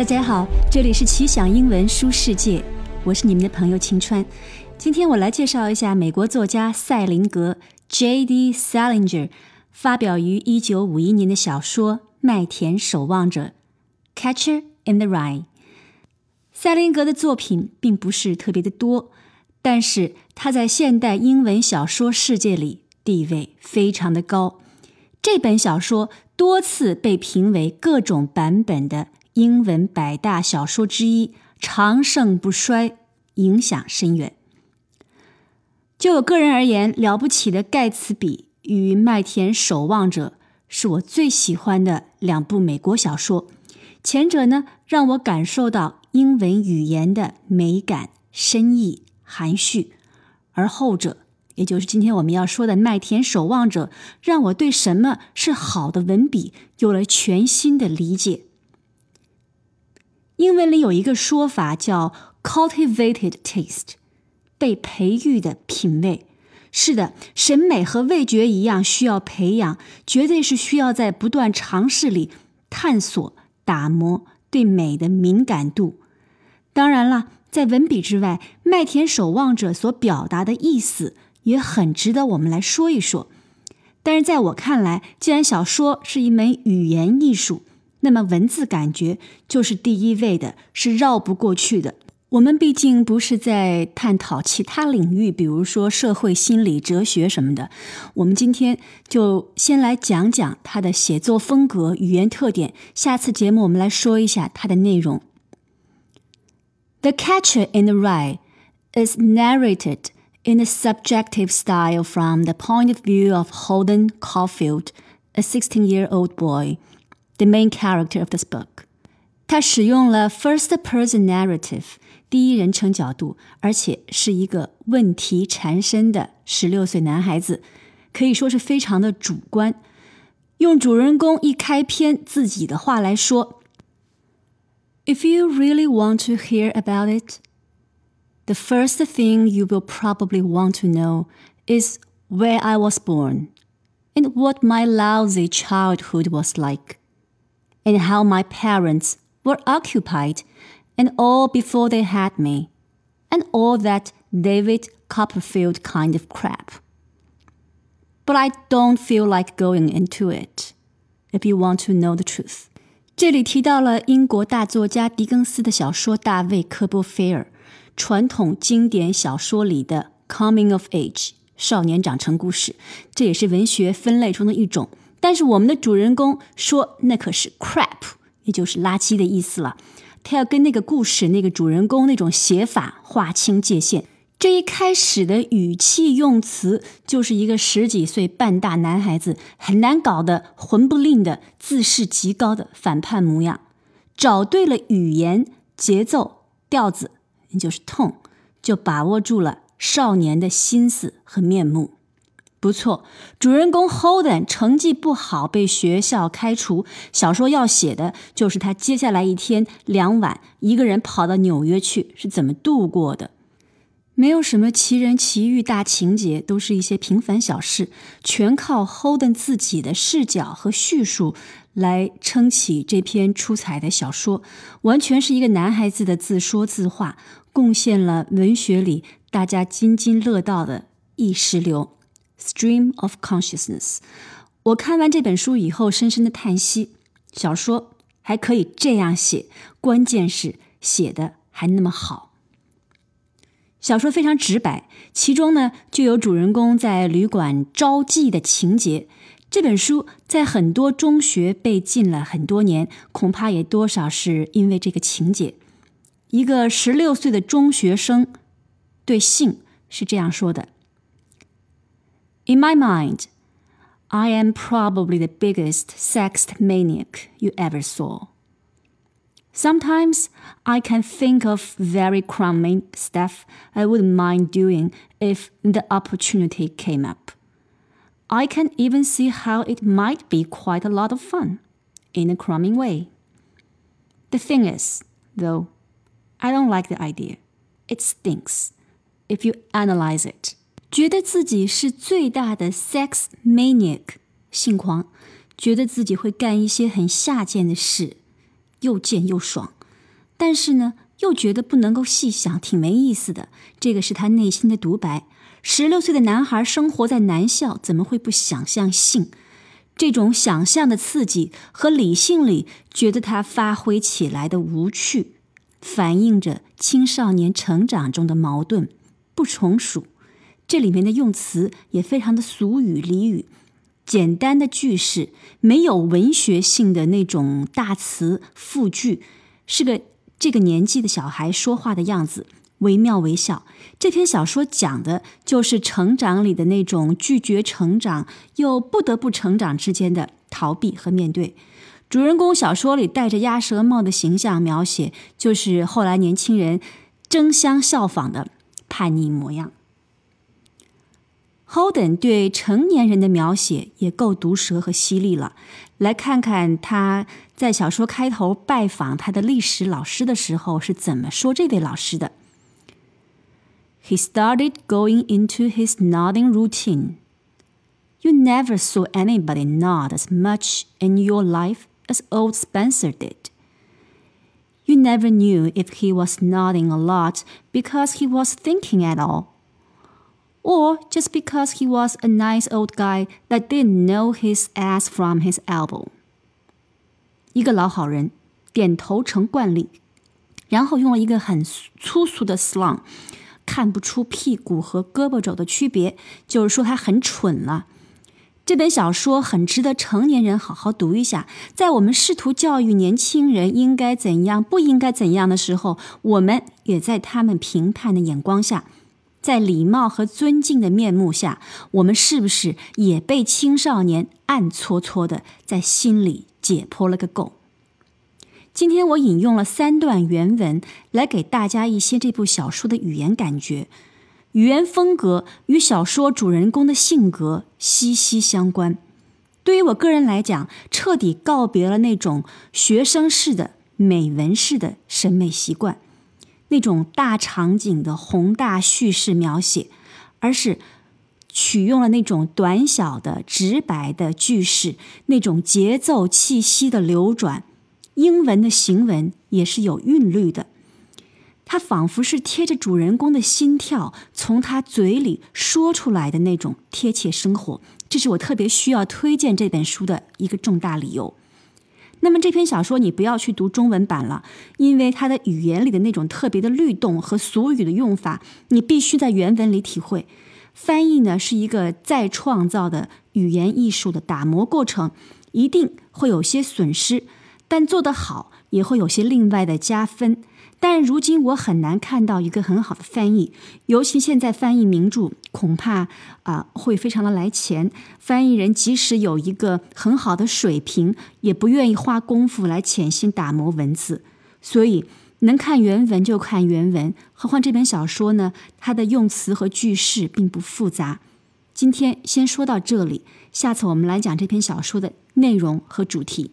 大家好，这里是奇想英文书世界，我是你们的朋友晴川。今天我来介绍一下美国作家塞林格 （J.D. Salinger） 发表于一九五一年的小说《麦田守望者》（Catcher in the Rye）。塞林格的作品并不是特别的多，但是他在现代英文小说世界里地位非常的高。这本小说多次被评为各种版本的。英文百大小说之一，长盛不衰，影响深远。就我个人而言，《了不起的盖茨比》与《麦田守望者》是我最喜欢的两部美国小说。前者呢，让我感受到英文语言的美感、深意、含蓄；而后者，也就是今天我们要说的《麦田守望者》，让我对什么是好的文笔有了全新的理解。英文里有一个说法叫 “cultivated taste”，被培育的品味。是的，审美和味觉一样需要培养，绝对是需要在不断尝试里探索、打磨对美的敏感度。当然了，在文笔之外，《麦田守望者》所表达的意思也很值得我们来说一说。但是在我看来，既然小说是一门语言艺术，那么文字感觉就是第一位的，是绕不过去的。我们毕竟不是在探讨其他领域，比如说社会心理、哲学什么的。我们今天就先来讲讲他的写作风格、语言特点。下次节目我们来说一下它的内容。The Catcher in the Rye is narrated in a subjective style from the point of view of Holden Caulfield, a 16-year-old boy. The main character of this book，他使用了 first person narrative 第一人称角度，而且是一个问题缠身的十六岁男孩子，可以说是非常的主观。用主人公一开篇自己的话来说：“If you really want to hear about it, the first thing you will probably want to know is where I was born and what my lousy childhood was like.” and how my parents were occupied, and all before they had me, and all that David Copperfield kind of crap. But I don't feel like going into it, if you want to know the truth. 这里提到了英国大作家狄更斯的小说《大卫·科波菲尔》，传统经典小说里的 coming of age 少年长成故事，这也是文学分类中的一种。 但是我们的主人公说那可是 crap，也就是垃圾的意思了。他要跟那个故事那个主人公那种写法划清界限。这一开始的语气用词，就是一个十几岁半大男孩子很难搞的混不吝的自视极高的反叛模样。找对了语言节奏调子，也就是痛就把握住了少年的心思和面目。不错，主人公 Holden 成绩不好，被学校开除。小说要写的就是他接下来一天两晚，一个人跑到纽约去是怎么度过的。没有什么奇人奇遇大情节，都是一些平凡小事，全靠 Holden 自己的视角和叙述来撑起这篇出彩的小说。完全是一个男孩子的自说自话，贡献了文学里大家津津乐道的意识流。Stream of consciousness。我看完这本书以后，深深的叹息：小说还可以这样写，关键是写的还那么好。小说非常直白，其中呢就有主人公在旅馆招妓的情节。这本书在很多中学被禁了很多年，恐怕也多少是因为这个情节。一个十六岁的中学生对性是这样说的。In my mind, I am probably the biggest sex maniac you ever saw. Sometimes I can think of very crummy stuff I wouldn't mind doing if the opportunity came up. I can even see how it might be quite a lot of fun, in a crummy way. The thing is, though, I don't like the idea. It stinks if you analyze it. 觉得自己是最大的 sex maniac 性狂，觉得自己会干一些很下贱的事，又贱又爽。但是呢，又觉得不能够细想，挺没意思的。这个是他内心的独白。十六岁的男孩生活在男校，怎么会不想象性？这种想象的刺激和理性里觉得他发挥起来的无趣，反映着青少年成长中的矛盾，不成熟。这里面的用词也非常的俗语俚语，简单的句式，没有文学性的那种大词复句，是个这个年纪的小孩说话的样子。惟妙惟肖。这篇小说讲的就是成长里的那种拒绝成长又不得不成长之间的逃避和面对。主人公小说里戴着鸭舌帽的形象描写，就是后来年轻人争相效仿的叛逆模样。Holden 对成年人的描写也够毒舌和犀利了。来看看他在小说开头拜访他的历史老师的时候是怎么说这位老师的。He started going into his nodding routine. You never saw anybody nod as much in your life as old Spencer did. You never knew if he was nodding a lot because he was thinking at all, or just because he was a nice old guy that didn't know his ass from his elbow. 一个老好人点头成惯例，然后用了一个很粗俗的 slang 看不出屁股和胳膊肘的区别，就是说他很蠢了。这本小说很值得成年人好好读一下。在我们试图教育年轻人应该怎样、不应该怎样的时候，我们也在他们评判的眼光下，在礼貌和尊敬的面目下，我们是不是也被青少年暗搓搓的在心里解剖了个够？今天我引用了三段原文来给大家一些这部小说的语言感觉，语言风格与小说主人公的性格息息相关。对于我个人来讲，彻底告别了那种学生式的美文式的审美习惯，那种大场景的宏大叙事描写，而是取用了那种短小的直白的句式，那种节奏气息的流转。英文的行文也是有韵律的，它仿佛是贴着主人公的心跳从他嘴里说出来的那种贴切生活，这是我特别需要推荐这本书的一个重大理由。那么这篇小说你不要去读中文版了，因为它的语言里的那种特别的律动和俗语的用法，你必须在原文里体会。翻译呢是一个再创造的语言艺术的打磨过程，一定会有些损失。但做得好也会有些另外的加分。但如今我很难看到一个很好的翻译，尤其现在翻译名著恐怕啊会非常的来钱。翻译人即使有一个很好的水平，也不愿意花功夫来潜心打磨文字。所以能看原文就看原文。何况这本小说呢，它的用词和句式并不复杂。今天先说到这里，下次我们来讲这篇小说的内容和主题。